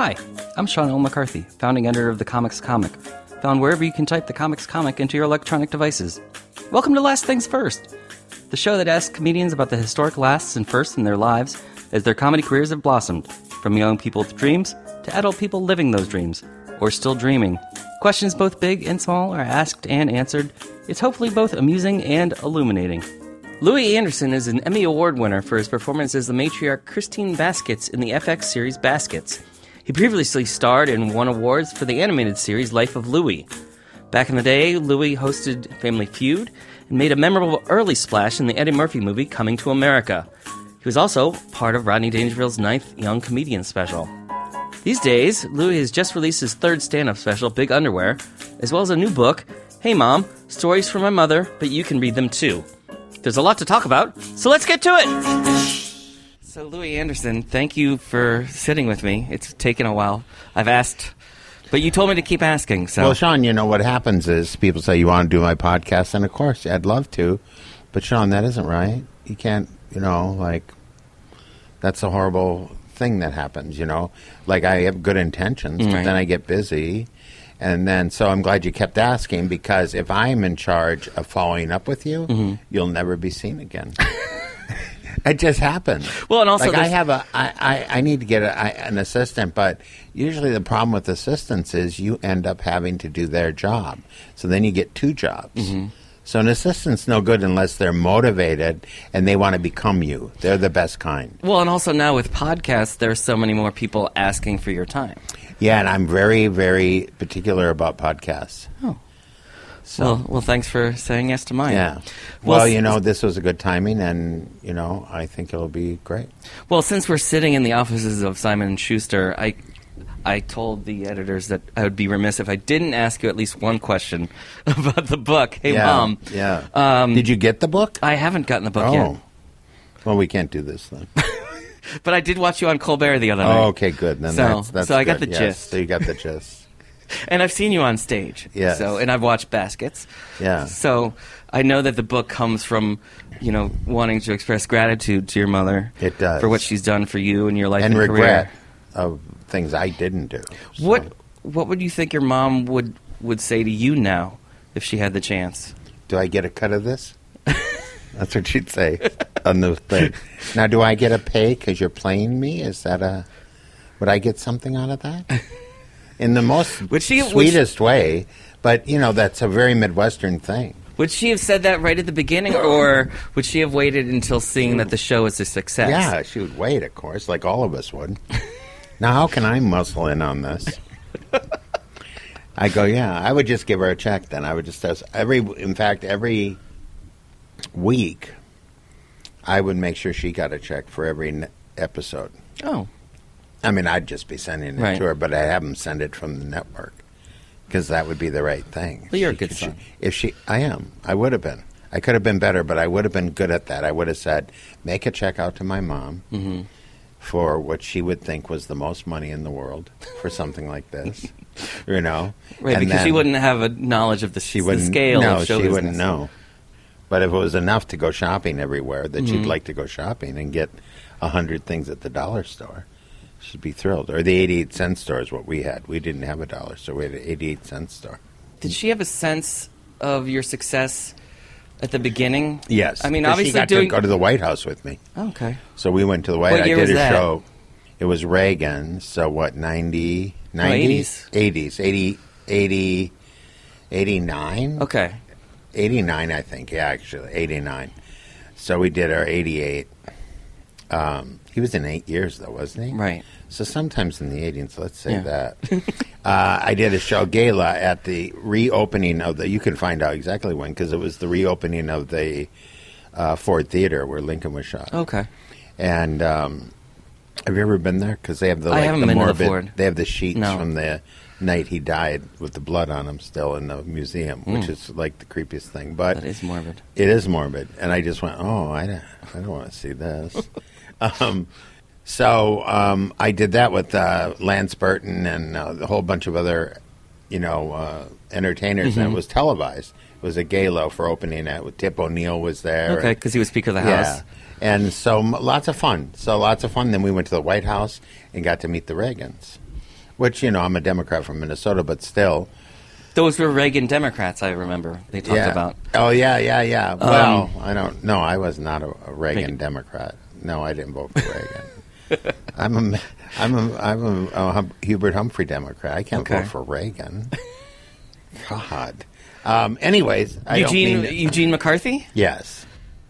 Hi, I'm Sean L. McCarthy, founding editor of The Comics Comic, found wherever you can type The Comics Comic into your electronic devices. Welcome to Last Things First, the show that asks comedians about the historic lasts and firsts in their lives as their comedy careers have blossomed, from young people with dreams to adult people living those dreams, or still dreaming. Questions both big and small are asked and answered. It's hopefully both amusing and illuminating. Louie Anderson is an Emmy Award winner for his performance as the matriarch Christine Baskets in the FX series Baskets. He previously starred and won awards for the animated series Life of Louie. Back in the day, Louie hosted Family Feud and made a memorable early splash in the Eddie Murphy movie Coming to America. He was also part of Rodney Dangerfield's ninth Young Comedian special. These days, Louie has just released his third stand up special, Big Underwear, as well as a new book, Hey Mom, Stories from My Mother, but you can read them too. There's a lot to talk about, so let's get to it! So, Louie Anderson, thank you for sitting with me. It's taken a while. I've asked, but you told me to keep asking, so. Well, Sean, you know what happens is people say, You want to do my podcast? And of course, I'd love to. But, Sean, that isn't right. You can't, you know, like, that's a horrible thing that happens, you know. Like, I have good intentions, but then I get busy. And then, so I'm glad you kept asking because if I'm in charge of following up with you, Mm-hmm. you'll never be seen again. it just happens. Well, and also like I have a, I, I, I need to get a, I, an assistant, but usually the problem with assistants is you end up having to do their job. So then you get two jobs. Mm-hmm. So an assistant's no good unless they're motivated and they want to become you. They're the best kind. Well, and also now with podcasts, there's so many more people asking for your time. Yeah, and I'm very, very particular about podcasts. Oh. So, Well, well, thanks for saying yes to mine. yeah. Well, Well, you know, this was a good timing, and you know, I think it'll be great. Well, since we're sitting in the offices of Simon and Schuster, I I told the editors that I would be remiss if I didn't ask you at least one question about the book. Hey, yeah, mom. Yeah. Um, Did you get the book? I haven't gotten the book oh. yet, Well, we can't do this then. but I did watch you on Colbert the other Oh, night. okay, good. Then So- that's, that's so I got the Yes, gist. So you got the gist. and I've seen you on stage. Yes. So, and I've watched Baskets. Yeah. So I know that the book comes from, you know, wanting to express gratitude to your mother. It does. for what she's done for you in your life and and, regret career. of things I didn't do. So- What What would you think your mom would would say to you now if she had the chance? do I get a cut of this? That's what she'd say on the thing. Now, do I get a pay because you're playing me? Is that a? Would I get something out of that? In the most Would she- would sweetest way, but you know that's a very Midwestern thing. Would she have said that right at the beginning, or would she have waited until seeing that the show is a success? Yeah, she would wait, of course, like all of us would. now, how can I muscle in on this? I go, yeah. I would just give her a check. Then I would just every. In fact, every week, I would make sure she got a check for every episode. Oh, I mean, I'd just be sending it Right. to her, but I have them send it from the network because that would be the right thing. Well, you're a good son. she- if she, I am. I would have been. I could have been better, but I would have been good at that. I would have said, make a check out to my mom Mm-hmm. for what she would think was the most money in the world for something like this. you know, right. And because she wouldn't have a knowledge of the, She the scale no, she business. wouldn't know. But if it was enough to go shopping everywhere, that Mm-hmm. she'd like to go shopping and get a hundred things at the dollar store, she'd be thrilled. Or the eighty-eight cent store is what we had. We didn't have a dollar store; we had an eighty-eight cent store. Did she have a sense of your success at the beginning? Yes, I mean, obviously she got doing. to go to the White House with me, okay. so we went to the White. What I did was a that? show. It was Reagan. So what? 90, 80s. 80s, 80, 80, 89? Okay. 89, I think. Yeah, actually, 89. So we did our 88. Um, he was in eight years, though, wasn't he? Right. So sometimes in the 80s, let's say Yeah. that. uh, I did a show gala at the reopening of the. You can find out exactly when because it was the reopening of the uh, Ford Theater where Lincoln was shot. Okay. And um, have you ever been there? Because they have the I like haven't the been to the morbid. Ford. They have the sheets No. from the night he died with the blood on him still in the museum, which Mm. is like the creepiest thing. But it is morbid. it is morbid, and I just went, "Oh, I don't, I don't want to see this." um, so um, I did that with uh, Lance Burton and uh, a whole bunch of other, you know, uh, entertainers, Mm-hmm. and it was televised. It was a gala for opening it. With Tip O'Neill was there. Okay, because he was Speaker of the Yeah. House. And so m- lots of fun. So lots of fun. Then we went to the White House and got to meet the Reagans. which you know I'm a Democrat from Minnesota, but still. Those were Reagan Democrats. I remember they talked yeah. about. Oh yeah, yeah, yeah. Well, I don't. know. I was not a, a Reagan, Reagan. Democrat. No, I didn't vote for Reagan. I'm a, I'm a, I'm a, a Hum- Hubert Humphrey Democrat. I can't Okay. vote for Reagan. God. Um, anyways, I Eugene Eugene McCarthy. yes.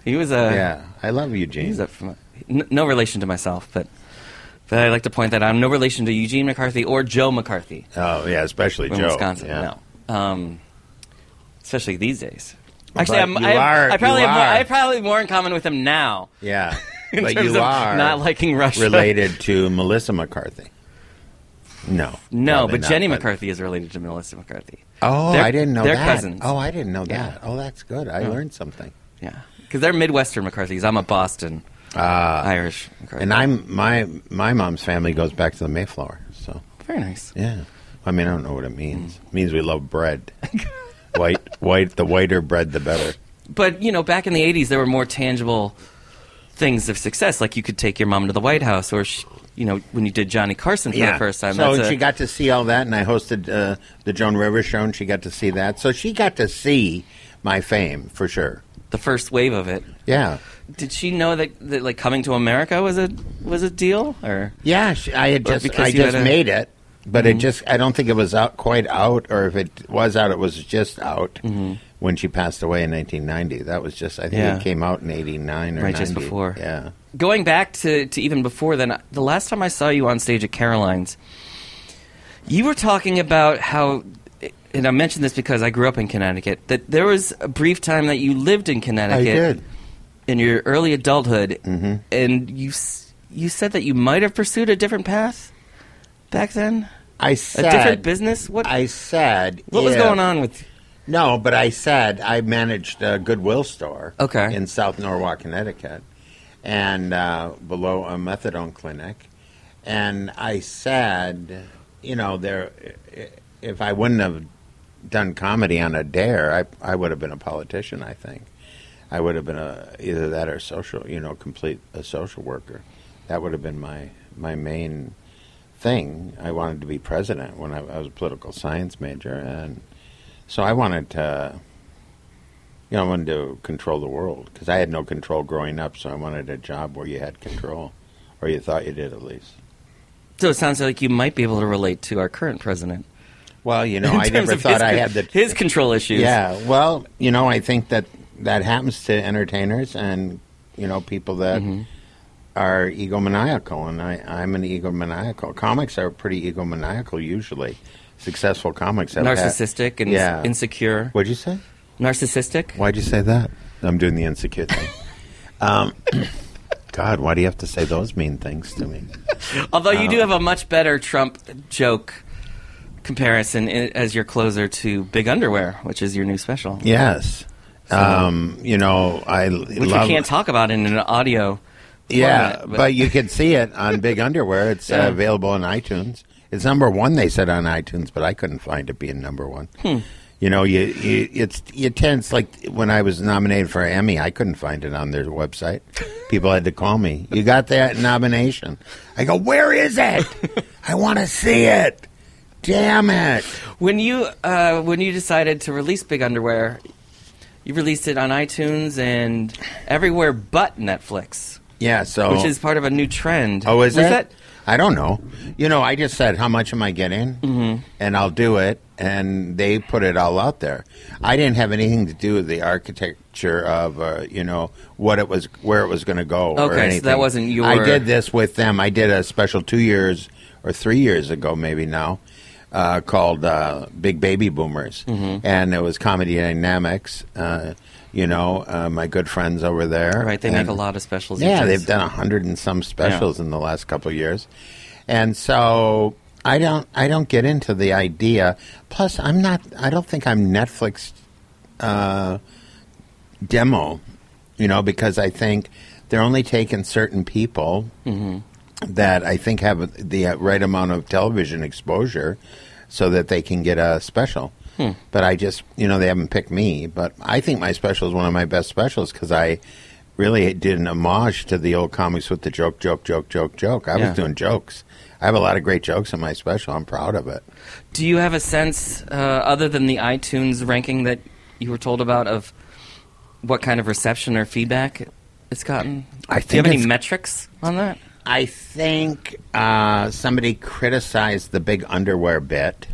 He was a Yeah, I love Eugene. He's a, no relation to myself, but but I like to point that out. I'm no relation to Eugene McCarthy or Joe McCarthy oh yeah, especially Joe. Wisconsin. Yeah. No, um, especially these days. Actually, I, probably have more. I probably have more in common with him now. Yeah, but you are not liking Russia. related to Melissa McCarthy. No, No, but not, Jenny McCarthy is related to Melissa McCarthy. Oh, They're- I didn't know they're that. cousins. Oh, I didn't know Yeah. that. Oh, that's good. I Yeah. learned something. Yeah, because they're Midwestern McCarthys. I'm a Boston Uh, Irish McCarthy. and I'm my my mom's family goes back to the Mayflower. So very nice. yeah, I mean I don't know what it means. Mm. It means we love bread. white, white. The whiter bread, the better. But you know, back in the '80s, there were more tangible things of success. Like you could take your mom to the White House, or sh- you know, when you did Johnny Carson for the first time. So a- she got to see all that, and I hosted uh, the Joan Rivers show, and she got to see that. So she got to see my fame for sure. the first wave of it. Yeah, Did she know that, that like coming to America was a was a deal, or yeah. She, I had just I just a- made it, but Mm-hmm. it just I don't think it was out quite out, or if it was out, it was just out when she passed away in 1990. That was just I think Mm-hmm. Yeah. it came out in 89 or Right, just before. Yeah. going back to, to even before then? The last time I saw you on stage at Caroline's, you were talking about how. And I mentioned this because I grew up in Connecticut. That there was a brief time that you lived in Connecticut. I did. in your early adulthood, Mhm. and you you said that you might have pursued a different path back then, I said a different business. What I said what was going on with? No, but I said I managed a Goodwill store Okay. in South Norwalk, Connecticut, and uh, below a methadone clinic. And I said, you know, there, if I wouldn't have done comedy on a dare, I, I would have been a politician. I think I would have been a either that or social, you know, complete a social worker. That would have been my my main thing. I wanted to be president when I, I was a political science major, and so I wanted to, you know, I wanted to control the world because I had no control growing up. So I wanted a job where you had control, or you thought you did at least. So it sounds like you might be able to relate to our current president. Well, you know, I never thought his, I had the his control issues. Yeah, well, you know, I think that that happens to entertainers and you know people that Mm-hmm. are egomaniacal, and I, I'm an egomaniacal. Comics are pretty egomaniacal usually. Successful comics have had- narcissistic and Yeah. insecure. What'd you say? Narcissistic. Why'd you say that? I'm doing the insecure thing. um, God, why do you have to say those mean things to me? Although you do have a much better Trump joke comparison as your closer to Big Underwear, which is your new special, Yes. Um, you know, I which love, we can't talk about in an audio. Yeah, format, but, you can see it on Big Underwear. It's Yeah. uh, available on iTunes. It's number one. They said on iTunes, but I couldn't find it being number one. Hmm. You know, you, you it's you tense like when I was nominated for an Emmy, I couldn't find it on their website. People had to call me. You got that nomination? I go, where is it? I want to see it. Damn it! When you uh, when you decided to release Big Underwear, you released it on iTunes and everywhere but Netflix, Yeah, so which is part of a new trend. Oh, is Was it? that? I don't know. You know, I just said how much am I getting, mm-hmm. and I'll do it, and they put it all out there. I didn't have anything to do with the architecture of, uh, you know, what it was, where it was going to go. or Okay, so that wasn't your- I did this with them. I did a special two years or three years ago, maybe now. Uh, called uh, Big Baby Boomers, Mm-hmm. and it was Comedy Dynamics. Uh, you know, uh, my good friends over there. Right, they and- make a lot of specials. yeah, they've done a hundred and some specials in the last couple of years, and so I don't I don't get into the idea. Plus, I'm not. I don't think I'm Netflix uh, demo, you know, because I think they're only taking certain people that I think have the right amount of television exposure, so that they can get a special. But I just, you know, they haven't picked me. But I think my special is one of my best specials because I really did an homage to the old comics with the joke, joke, joke, joke, joke. I Yeah. was doing jokes. I have a lot of great jokes in my special. I'm proud of it. Do you have a sense, uh, other than the iTunes ranking that you were told about, of what kind of reception or feedback it's gotten? I Do you have any metrics on that? I think uh, somebody criticized the big underwear bit,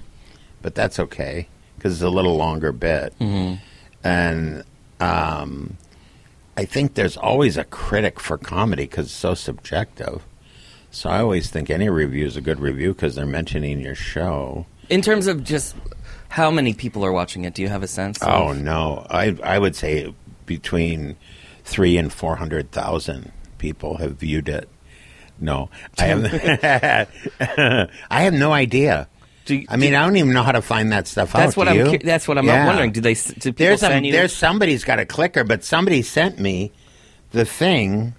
but that's okay because it's a little longer bit. And um, I think there's always a critic for comedy because it's so subjective. So I always think any review is a good review because they're mentioning your show. In terms of just how many people are watching it, do you have a sense? of- Oh no, I I would say between three and four hundred thousand people have viewed it. No, I have. I have no idea. Do I mean, I don't even know how to find that stuff That's out. what do I'm. That's what I'm Yeah. wondering. Do they? Do There's a, there's somebody's got a clicker, but somebody sent me the thing.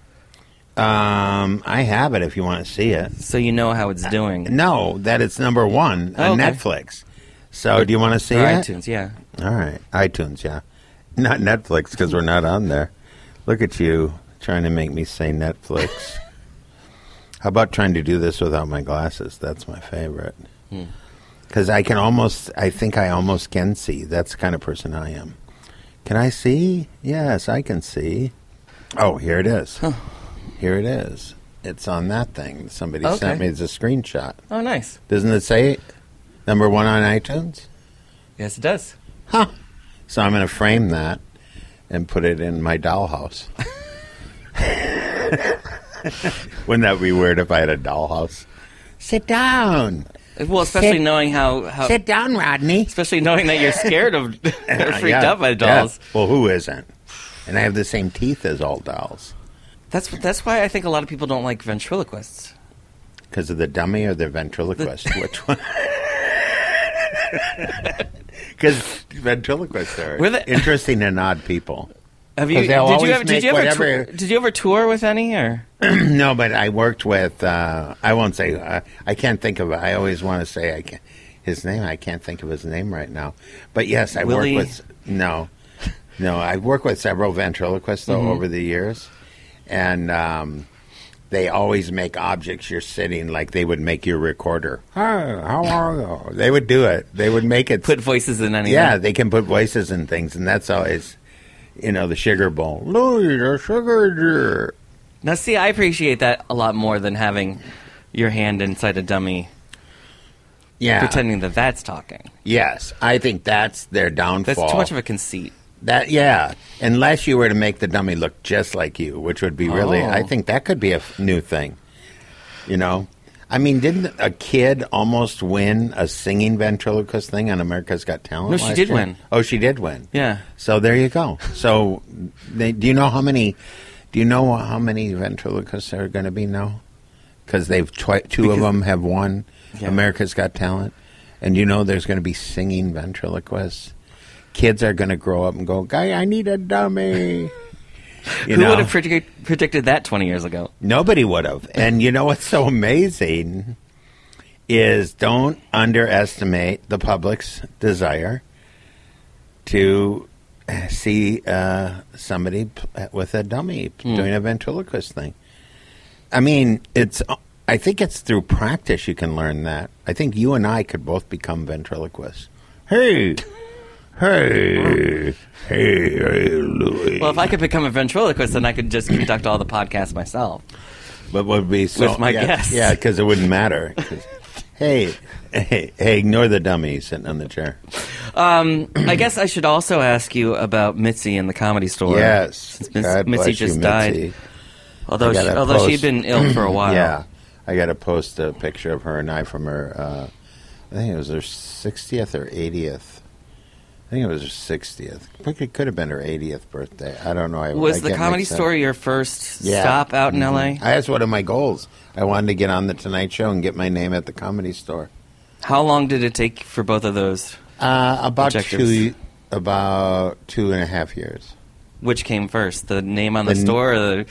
Um, I have it if you want to see it. so you know how it's doing. No, that it's number one Oh, on okay. Netflix. So, do you want to see Or it? iTunes, yeah. All right, iTunes, yeah, not Netflix because we're not on there. Look at you trying to make me say Netflix. How about trying to do this without my glasses? That's my favorite. Because I can almost, I think I almost can see. That's the kind of person I am. Can I see? Yes, I can see. Oh, here it is. Here it is. It's on that thing. Somebody Okay. sent me. It's a screenshot. Oh, nice. Doesn't it say number one on iTunes? Yes, it does. Huh. So I'm going to frame that and put it in my dollhouse. Wouldn't that be weird if I had a dollhouse? Sit down. Well, especially Sit- knowing how, how Sit down, Rodney. especially knowing that you're scared of, or freaked Yeah, out by yeah. dolls. Well, who isn't? And I have the same teeth as all dolls. That's that's why I think a lot of people don't like ventriloquists. Because of the dummy or the ventriloquist? Which one? Because ventriloquists are they- interesting and odd people. Have you? Did you ever? Did you ever? whatever- tour- did you ever tour with any? Or no, but I worked with. Uh, I won't say. Uh, I can't think of. I always want to say. I can his name. I can't think of his name right now. But yes, I Willie? worked with. No, no. I've worked with several ventriloquists though Mm-hmm. over the years, and um, they always make objects you're sitting like they would make your recorder. Hi, how are you? They would do it. They would make it. put voices in anything? yeah, they can put voices in things, and that's always. You know the sugar bowl. Louie, the sugar. Now, see, I appreciate that a lot more than having your hand inside a dummy, Yeah, pretending that that's talking. Yes, I think that's their downfall. That's too much of a conceit. that. Yeah, unless you were to make the dummy look just like you, which would be really. Oh. I think that could be a f- new thing. You know, I mean, didn't a kid almost win a singing ventriloquist thing on America's Got Talent? No, she did year? win. Oh, she did win. Yeah. So there you go. So, they, do you know how many? Do you know how many ventriloquists are going to be now? Because they've twi- two of them have won Yeah. America's Got Talent, and you know there's going to be singing ventriloquists. Kids are going to grow up and go, "Guy, I need a dummy." Who know, would have predict- predicted that 20 years ago? nobody would have. And you know what's so amazing is don't underestimate the public's desire to see uh, somebody p- with a dummy doing a ventriloquist thing. I mean, it's. I think it's through practice you can learn that. I think you and I could both become ventriloquists. Hey, hey, hey, hey, Louie. Well, if I could become a ventriloquist, then I could just conduct all the podcasts myself. But would be so, With my yeah, guests. Yeah, because it wouldn't matter. hey, hey, hey, ignore the dummy sitting on the chair. Um, I guess I should also ask you about Mitzi in the comedy store. yes, Since Miss- God Mitzi bless you, died. Mitzi. Although she, although post- had been ill for a while. Yeah, I got to post a picture of her and I from her. Uh, I think it was her sixtieth or eightieth. I think it was her sixtieth. It could have been her eightieth birthday. I don't know. I, Was I the comedy store your first Yeah. stop out in Mhm. LA? That's one of my goals. I wanted to get on the Tonight Show and get my name at the comedy store. How long did it take for both of those? Uh, about Objectives. two, about two and a half years. Which came first, the name on the, The store or the,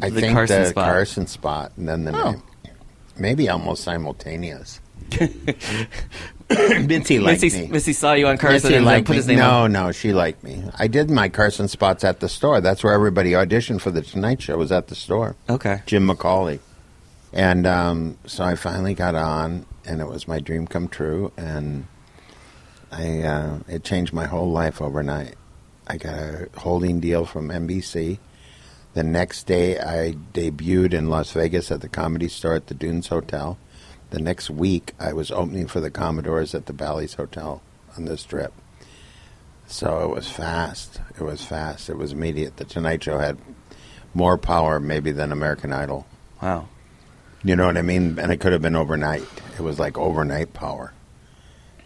I the think Carson the spot? Carson spot, and then the Oh. name. Maybe almost simultaneous. Mitzi liked Missy, me. Mitzi saw you on Carson Mitzi and liked put me. his name no, on. no, she liked me. I did my Carson spots at the store. That's where everybody auditioned for the Tonight Show. Was at the store. Okay. Jim McCawley. And um, so I finally got on, and it was my dream come true, and I uh, it changed my whole life overnight. I got a holding deal from NBC. The next day, I debuted in Las Vegas at the Comedy Store at the Dunes Hotel. The next week, I was opening for the Commodores at the Bally's Hotel on the Strip. So it was fast. It was fast. It was immediate. The Tonight Show had more power, maybe, than American Idol. Wow. You know what I mean? And it could have been overnight. It was like overnight power.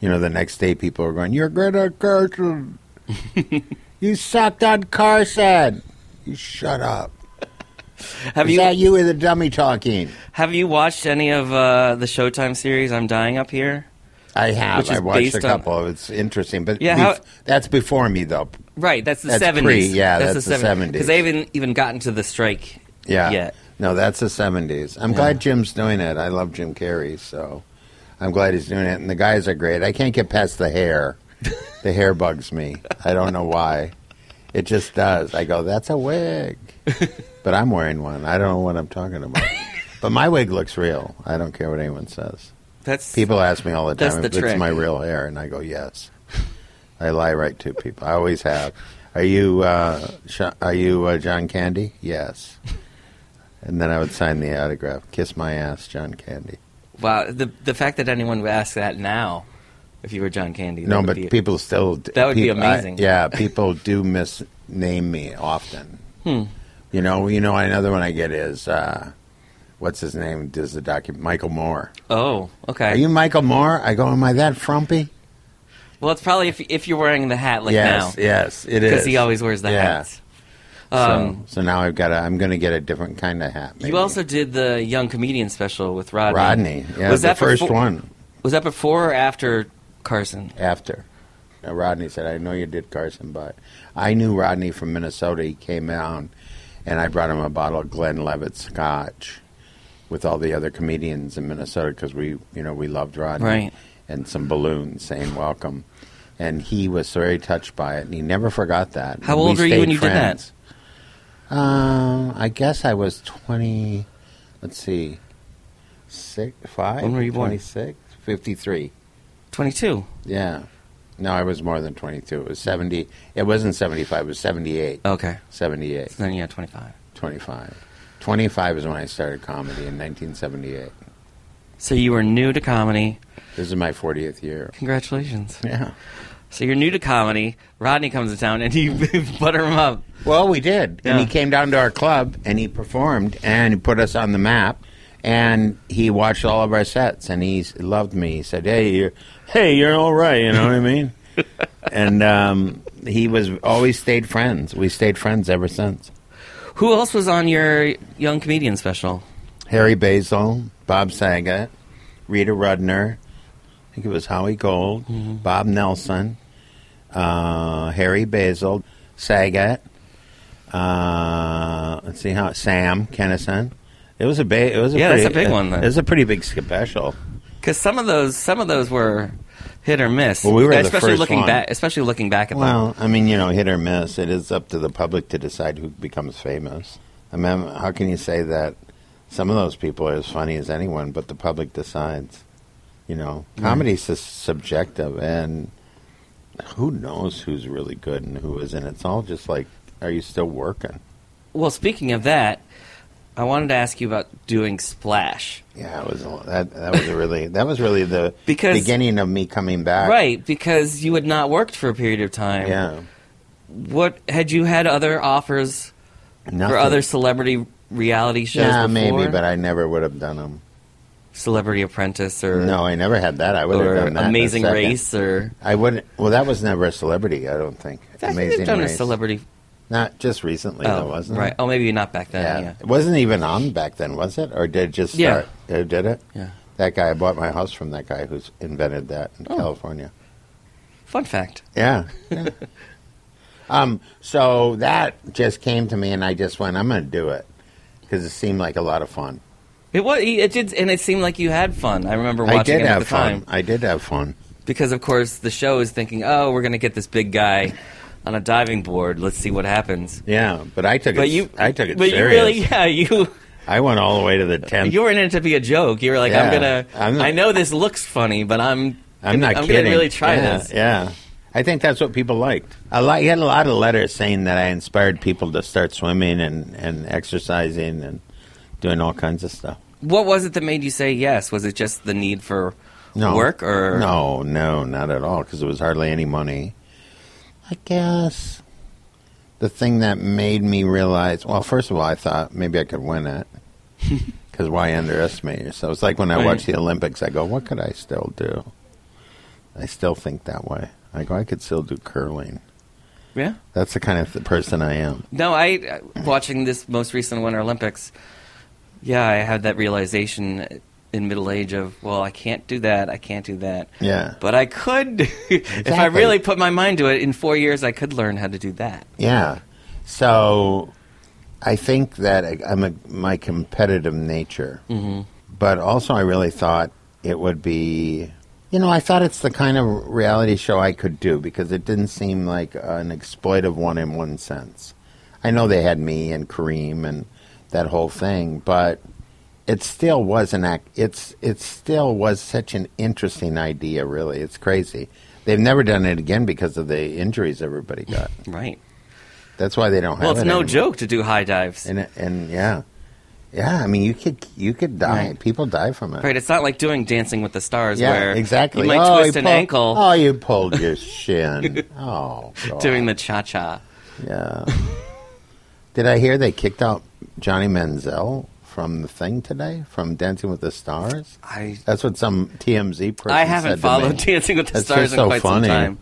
You know, the next day people were going, You're good at Carson. you sucked on Carson. You shut up. Have Is you that you with the dummy talking? have you watched any of uh, the Showtime series? I'm dying up here. I have. Which is I watched a based on- couple. It's interesting, but Yeah, bef- how- that's before me though. Right, that's the That's seventies. pre- yeah, that's the 70s. Because they haven't even gotten to the strike Yeah. yet. No, that's the seventies. I'm glad Jim's doing it. I love Jim Carrey, so I'm glad he's doing it. And the guys are great. I can't get past the hair. the hair bugs me. I don't know why. It just does. I go, that's a wig. but I'm wearing one. I don't know what I'm talking about. but my wig looks real. I don't care what anyone says. That's People ask me all the time the if it's my real hair, and I go, yes. I lie right to people. I always have. Are you uh, Are you uh, John Candy? Yes. And then I would sign the autograph. Kiss my ass, John Candy. wow. The the fact that anyone would ask that now, if you were John Candy, No, but be- people still. That would be peop- I- amazing. yeah, people do misname me often. Hmm. You know, you know, another one I get is uh, what's his name? Does the docu Michael Moore? Oh, okay. Are you Michael Moore? I go, am I that frumpy? well, it's probably if if you're wearing the hat like yes, now, yes, it is. because he always wears the Yeah. hats. Um, so, so now I've got. A, I'm going to get a different kind of hat. maybe. you also did the young comedian special with Rodney. Rodney. Yeah, was the that first before, one Was that before or after Carson? after. Now, Rodney said, "I know you did Carson, but I knew Rodney from Minnesota. He came down, and I brought him a bottle of Glenlivet Scotch with all the other comedians in Minnesota because we, you know, we loved Rodney Right. and some balloons saying welcome." And he was very touched by it, and he never forgot that. How And we old were you when you did that? Um, I guess I was twenty. Let's see, six, five. When were you born? 26? 53. Twenty-two. Yeah. No, I was more than 22. It was 70. It wasn't 75. It was 78. Okay. 78. So then, yeah, twenty-five. 25. 25 is when I started comedy in 1978. So you were new to comedy. This is my 40th year. Congratulations. Yeah. So you're new to comedy. Rodney comes to town, and you butter him up. Well, we did. Yeah. And he came down to our club and he performed and he put us on the map. And he watched all of our sets and he loved me. He said, "Hey, you're, hey, you're all right." You know what I mean? and um, he was always stayed friends. We stayed friends ever since. Who else was on your young comedian special? Harry Basil, Bob Saget, Rita Rudner. I think it was Howie Gold, Bob Nelson, uh, Harry Basil, Saget. Uh, let's see how Sam Kinison. It was a big. It was a Yeah, that's a big one, then. It was a pretty big special. Because some of those, some of those were hit or miss. Well, we were the especially first looking one. back. Especially looking back at. Well, I mean, you know, hit or miss. It is up to the public to decide who becomes famous. I mean, how can you say that some of those people are as funny as anyone, but the public decides? You know, comedy's is subjective, and who knows who's really good and who isn't? It's all just like, are you still working? Well, speaking of that, I wanted to ask you about doing Splash. Yeah, it was that. That was a really that was really the Because- beginning of me coming back. Right, because you had not worked for a period of time. Yeah. What had you had other offers Nothing. for other celebrity reality shows? Yeah, before? maybe, but I never would have done them. Celebrity Apprentice or No, I never had that. I would have done that. Amazing. Race or I wouldn't. Well, that was never a celebrity. I don't think. I think Amazing they've done Race. a celebrity. Not just recently, though, wasn't right. it? Oh, maybe not back then. Yeah. Yeah. It wasn't even on back then, was it? Or did it just Yeah. start? Did it? Yeah. That guy. I bought my house from that guy who's invented that in Oh. California. Fun fact. Yeah. Yeah. um. So that just came to me, and I just went, "I'm going to do it," because it seemed like a lot of fun. It was. It did, and it seemed like you had fun. I remember watching I did it have at the fun. time I did have fun. because, of course, the show is thinking, "Oh, we're going to get this big guy on a diving board. Let's see what happens." Yeah, but I took But it. you, I took it But serious. you really, yeah, you. I went all the way to the tenth. You were in it to be a joke. You were like, Yeah. I'm gonna. I'm not- I know this looks funny, but I'm. I'm not I'm kidding. gonna really try yeah, this. Yeah, I think that's what people liked. A lot. You had a lot of letters saying that I inspired people to start swimming and and exercising and doing all kinds of stuff. What was it that made you say yes? Was it just the need for No work, or no, no, not at all. Because it was hardly any money. I guess the thing that made me realize. Well, first of all, I thought maybe I could win it. Because why underestimate yourself? It's like when I Right. watch the Olympics, I go, "What could I still do?" I still think that way. I go, "I could still do curling." Yeah. That's the kind of th- person I am. No, I uh, watching this most recent Winter Olympics. Yeah, I had that realization in middle age of, well, I can't do that, I can't do that, Yeah, but I could. if I really put my mind to it, in four years, I could learn how to do that. yeah. So, I think that I- I'm a my competitive nature, hmm but also I really thought it would be. You know, I thought it's the kind of reality show I could do because it didn't seem like an exploitive one in one sense. I know they had me and Kareem and that whole thing, but it still was an act. It's it still was such an interesting idea. Really, it's crazy. They've never done it again because of the injuries everybody got. Right. That's why they don't have Well, it's it no anymore. joke to do high dives. And and yeah, yeah. I mean, you could you could die. Right. People die from it. Right, it's not like doing Dancing with the Stars Yeah, where exactly. you might oh, twist an pulled- ankle Oh, you pulled your shin. Oh, God. doing the cha cha. Yeah. Did I hear they kicked out Johnny Manziel from the thing today from Dancing with the Stars? I That's what some TMZ person said. I haven't followed. Dancing with the That's Stars in so quite funny. some time.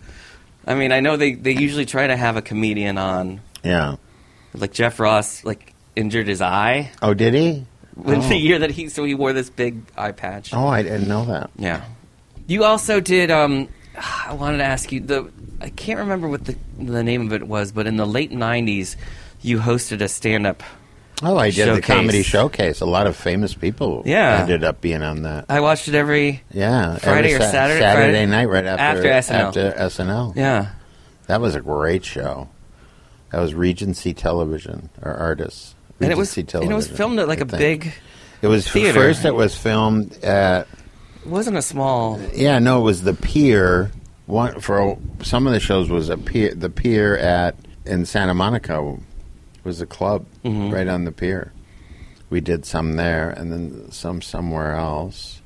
I mean, I know they, they usually try to have a comedian on. Yeah. Like Jeff Ross, like injured his eye Oh, did he? in Oh. the year that he so he wore this big eye patch. Oh, I didn't know that. Yeah. You also did. Um, I wanted to ask you the. I can't remember what the the name of it was, but in the late '90s, you hosted a stand up. Oh, I did the comedy showcase. A lot of famous people Yeah. ended up being on that. I watched it every. Yeah, Friday every or Saturday- Saturday Friday- night, right after after SNL. After SNL. Yeah. That was a great show. That was Regency Television or Artists. And it was Regency and it was filmed at like I a think. big. It was theater. first. It was filmed at It wasn't a small. yeah no it was the pier. One for some of the shows was a pier. The pier at in Santa Monica was a club Mhm. right on the pier. We did some there and then some somewhere else,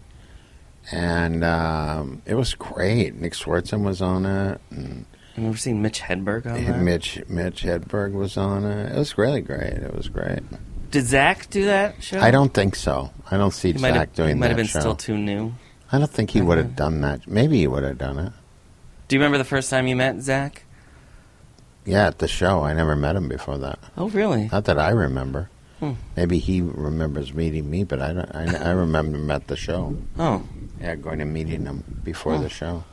and um, it was great. Nick Swardson was on it, and I've never seen Mitch Hedberg on it. Mitch Mitch Hedberg was on it. It was really great. It was great. Did Zach do that show? I don't think so. I don't see He Zach have, doing that. he might that have been show. still too new. I don't think he would have done that. Maybe he would have done it. Do you remember the first time you met Zach? Yeah, at the show. I never met him before that. Oh, really? Not that I remember. Hmm. Maybe he remembers meeting me, but I don't. I, I remember him at the show. Oh, Yeah, going to meeting him before Oh. the show.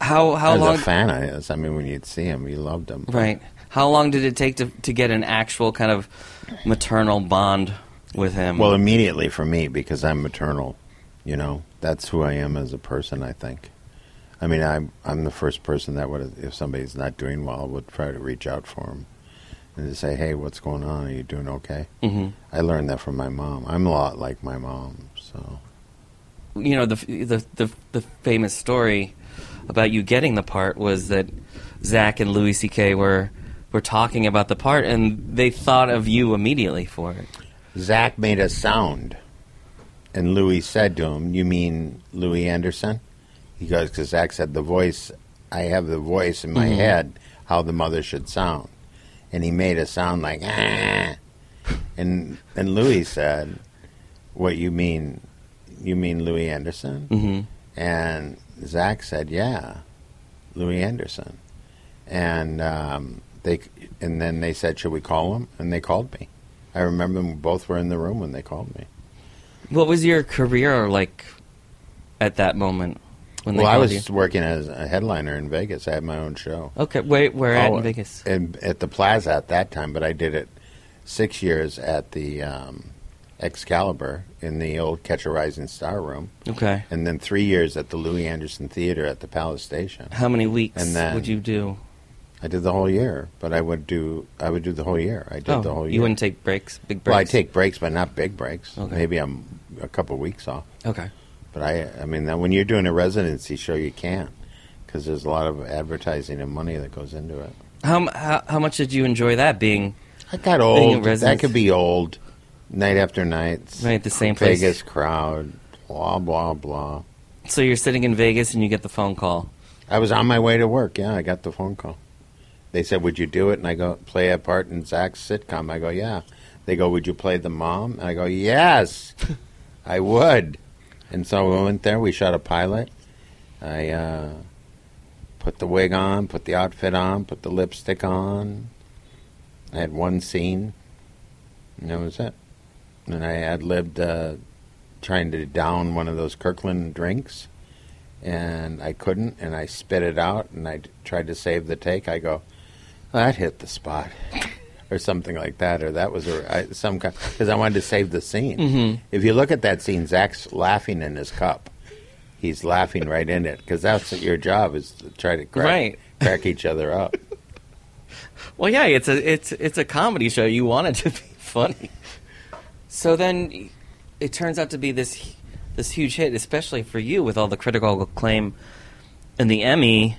how how I was long? a fan of his. I mean, when you'd see him, you loved him. Right. How long did it take to to get an actual kind of maternal bond with him? Well, immediately for me because I'm maternal. You know, that's who I am as a person. I think. I mean, I'm I'm the first person that would, if somebody's not doing well, would try to reach out for them and to say, "Hey, what's going on? Are you doing okay?" hmm I learned that from my mom. I'm a lot like my mom, so you know the, the the the famous story about you getting the part was that Zach and Louis C.K. were were talking about the part, and they thought of you immediately for it. Zach made a sound, and Louis said to him, "You mean Louie Anderson?" He goes, "Because Zach said the voice. I have the voice in my Mhm. head how the mother should sound," and he made a sound like ah, and and Louis said, "What you mean? You mean Louie Anderson?" hmm And Zach said, "Yeah, Louie Anderson." And um, they and then they said, "Should we call him?" And they called me. I remember them both were in the room when they called me. What was your career like at that moment when well, I was you? working as a headliner in Vegas. I had my own show Okay, wait, where at Oh, in Vegas? in, at the Plaza at that time, but I did it six years at the um, Excalibur in the old Catch a Rising Star room, Okay, and then three years at the Louie Anderson Theater at the Palace Station. how many weeks And then- would you do? I did the whole year, but I would do I would do the whole year. I did oh, the whole year. you wouldn't take breaks, big breaks. well, I take breaks, but not big breaks. Okay. Maybe I'm a couple of weeks off. Okay. But I, I mean, that when you're doing a residency show, you can't because there's a lot of advertising and money that goes into it. How, how how much did you enjoy that being I got old. That could be old. Night after night. Right, the same place. Vegas crowd. Blah blah blah. so you're sitting in Vegas and you get the phone call. I was on my way to work. Yeah, I got the phone call. They said, "Would you do it?" And I go, "Play a part in Zach's sitcom." I go, "Yeah." They go, "Would you play the mom?" And I go, "Yes, I would." And so we went there. We shot a pilot. I uh, put the wig on, put the outfit on, put the lipstick on. I had one scene, and that was it. And I ad libbed uh, trying to down one of those Kirkland drinks and I couldn't, and I spit it out, and I tried to save the take. I go, that hit the spot, or something like that, or that was a, I, some kind because I wanted to save the scene. Mhm. If you look at that scene, Zach's laughing in his cup. He's laughing right in it because that's what your job is to try to crack, Right. crack each other up. Well, yeah, it's a it's it's a comedy show. You want it to be funny. So then, it turns out to be this this huge hit, especially for you with all the critical acclaim and the Emmy.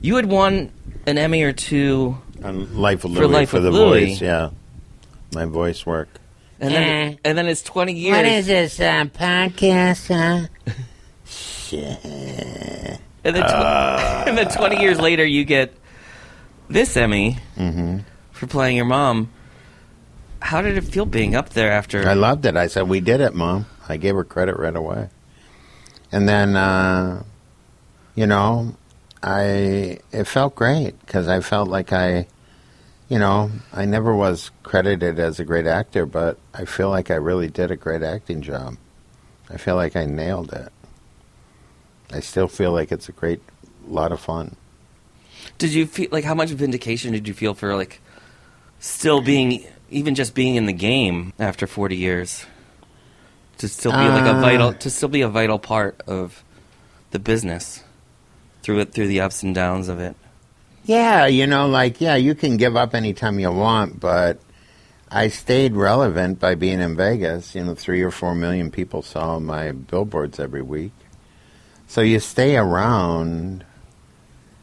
You had won an Emmy or two, On Life with For Life for with the Louie. voice, yeah, my voice work. and then and then it's twenty years. What is this uh, podcast? Huh? Shit. And then, tw- and then 20 years later, you get this Emmy Mm-hmm. for playing your mom. How did it feel being up there after? I loved it. I said, "We did it, Mom." I gave her credit right away. And then, uh, you know, I it felt great because I felt like I, you know, I never was credited as a great actor, but I feel like I really did a great acting job. I feel like I nailed it. I still feel like it's a great lot of fun. Did you feel like how much vindication did you feel for like still being, even just being in the game after 40 years? To still be like a Uh, vital, to still be a vital part of the business through it, through the ups and downs of it. Yeah, you know, like, yeah, you can give up anytime you want, but I stayed relevant by being in Vegas. You know, three or four million people saw my billboards every week. So you stay around.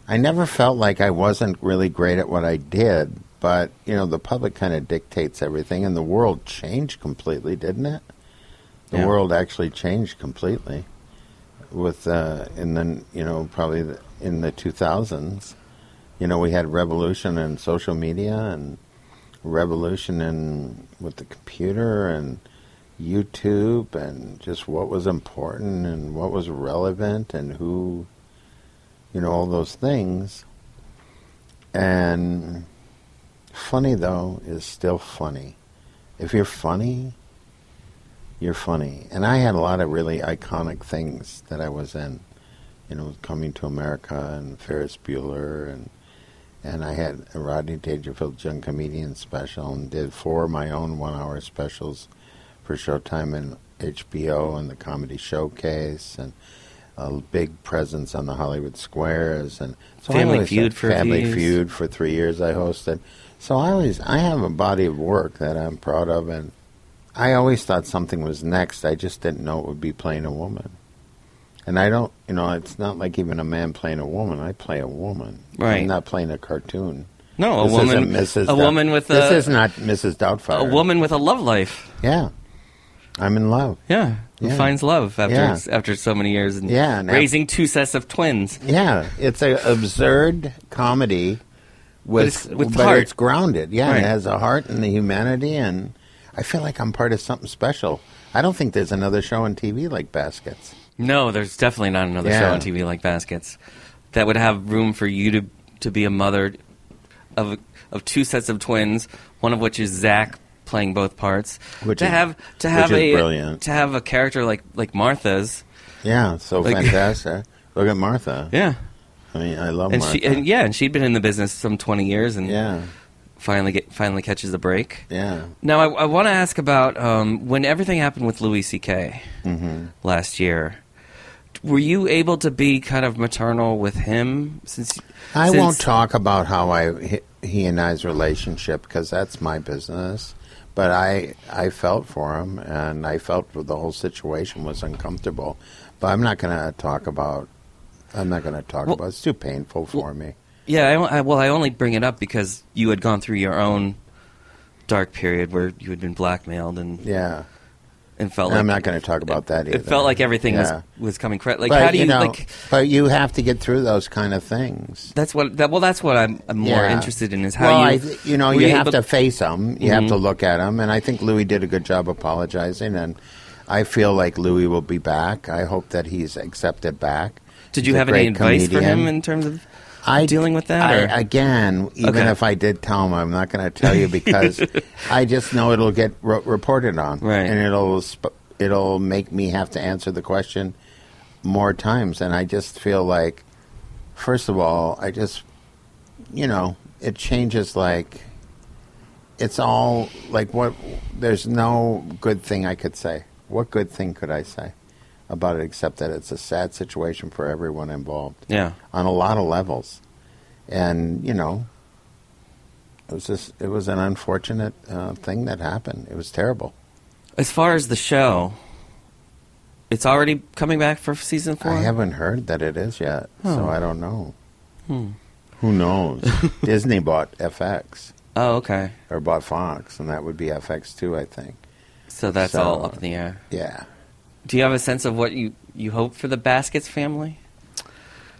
I never felt like I wasn't really great at what I did, but, you know, the public kind of dictates everything, and the world changed completely, didn't it? The Yeah. world actually changed completely with, uh, and then, you know, probably the, in the 2000s you know, we had revolution in social media and revolution in with the computer and YouTube and just what was important and what was relevant and who, you know, all those things. And funny though is still funny. If you're funny, you're funny. And I had a lot of really iconic things that I was in. You know, Coming to America and Ferris Bueller and and I had a Rodney Dangerfield Young Comedian special and did four of my own one-hour specials for Showtime and HBO and the Comedy Showcase and a big presence on the Hollywood Squares and so Family Feud for Family. Feud for three years I hosted. So I always I have a body of work that I'm proud of and I always thought something was next. I just didn't know it would be playing a woman. And I don't, you know, it's not like even a man playing a woman. I play a woman. Right. I'm not playing a cartoon. No, a This woman, Mrs. a woman with This a, is not Mrs. Doubtfire. a woman with a love life. Yeah. I'm in love. Yeah, who Yeah. finds love after Yeah. after so many years and Yeah, and raising two sets of twins. Yeah. It's an absurd comedy with, it's- with but heart. it's grounded. Yeah. Right. It has a heart and the humanity and I feel like I'm part of something special. I don't think there's another show on TV like Baskets. No, there's definitely not another show on TV like Baskets that would have room for you to to be a mother of of two sets of twins, one of which is Zach playing both parts. Which to is- have to have a brilliant. to have a character like like Martha's. Yeah. So Like- fantastic. Look at Martha. Yeah, I mean, I love and Martha. she and yeah, and she'd been in the business some twenty years, and yeah. Finally get finally catches a break. Yeah. Now I, I want to ask about um, when everything happened with Louis C.K. hmm last year. were you able to be kind of maternal with him since I since- won't talk about how I he, and I's relationship because that's my business. But I I felt for him, and I felt the whole situation was uncomfortable. But I'm not going to talk about. I'm not going to talk Well- about. It's too painful for me. Yeah, I, I, well, I only bring it up because you had gone through your own dark period where you had been blackmailed and Yeah, and felt like I'm not going to talk about that either. it felt like everything Yeah. was was coming correct. Like but, how do you, know, like? But you have to get through those kind of things. That's what. That, well, that's what I'm, I'm more Yeah. interested in is how well, you. I you know, you have to face them. You have Mhm. to look at them, and I think Louis did a good job apologizing. And I feel like Louis will be back. I hope that he's accepted back. Did you have any advice for him in terms of I dealing with that? I, again, even Okay. if I did tell him, I'm not going to tell you because I just know it'll get ro- reported on, Right. And it'll sp- it'll make me have to answer the question more times, and I just feel like, first of all, I just, you know, it changes like. It's all like what. There's no good thing I could say. What good thing could I say about it except that it's a sad situation for everyone involved yeah. on a lot of levels. And, you know, it was just, it was an unfortunate uh, thing that happened. It was terrible. As far as the show, it's already coming back for season four. I haven't heard that it is yet, so Oh. I don't know. Hmm. Who knows? Disney bought FX Oh, okay. or bought Fox, and that would be FX too, I think. So that's So- all up in the air. Yeah. Do you have a sense of what you you hope for the Baskets family?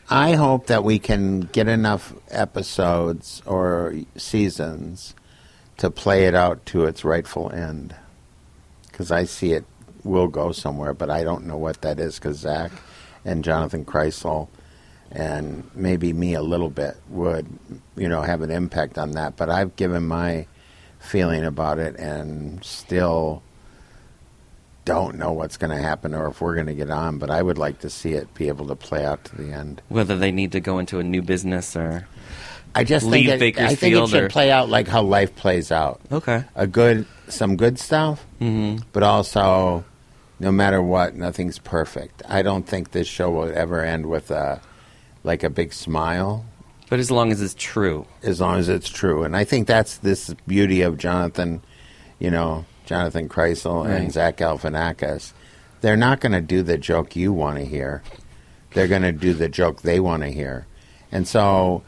I hope that we can get enough episodes or seasons to play it out to its rightful end. Because I see it will go somewhere, but I don't know what that is. Because Zach and Jonathan Krisel and maybe me a little bit would, you know, have an impact on that. But I've given my feeling about it and still don't know what's going to happen or if we're going to get on. But I would like to see it be able to play out to the end. Whether they need to go into a new business or I just Leave think it, I think it should or- play out like how life plays out. okay. A good, some good stuff, hmm but also, no matter what, nothing's perfect. I don't think this show will ever end with a, like a big smile, But as long as it's true, as long as it's true. And I think that's this beauty of Jonathan, you know, Jonathan Krisel Right. and Zach Galifianakis. They're not going to do the joke you want to hear. They're going to do the joke they want to hear. And so,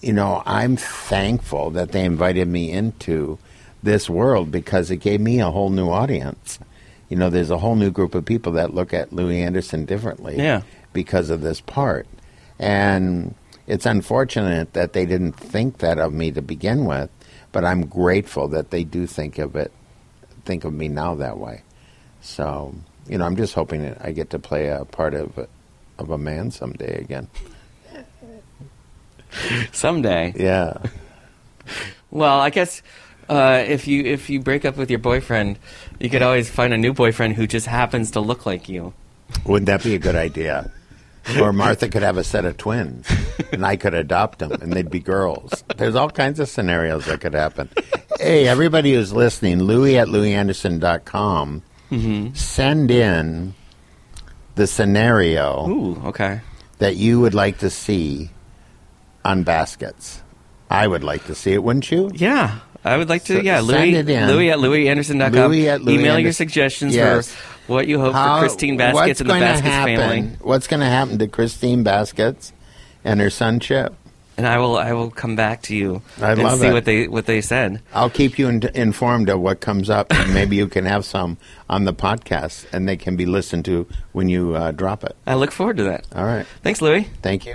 you know, I'm thankful that they invited me into this world because it gave me a whole new audience. You know, there's a whole new group of people that look at Louie Anderson differently Yeah. because of this part. And it's unfortunate that they didn't think that of me to begin with, but I'm grateful that they do think of it, think of me now that way. So, you know, I'm just hoping that I get to play a part of a, of a man someday again. someday. Yeah. Well, I guess uh, if you if you break up with your boyfriend, you could always find a new boyfriend who just happens to look like you. Wouldn't that be a good idea? Or Martha could have a set of twins, and I could adopt them, and they'd be girls. There's all kinds of scenarios that could happen. Hey, everybody who's listening, Louie at louieanderson.com, Mm-hmm. send in the scenario Ooh, okay. that you would like to see on baskets. I would like to see it, wouldn't you? Yeah, I would like to. So yeah, send Louie. Louie at louieanderson.com. Louie at Louie Email your suggestions Yes. for what you hope How- for Christine Baskets what's and the gonna Baskets happen, family. What's going to happen to Christine Baskets and her son Chip? And I will I will come back to you I and love see it. what they what they said. I'll keep you in- informed of what comes up, and maybe you can have some on the podcast, and they can be listened to when you uh, drop it. I look forward to that. All right. Thanks, Louie. Thank you.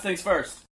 Last things first.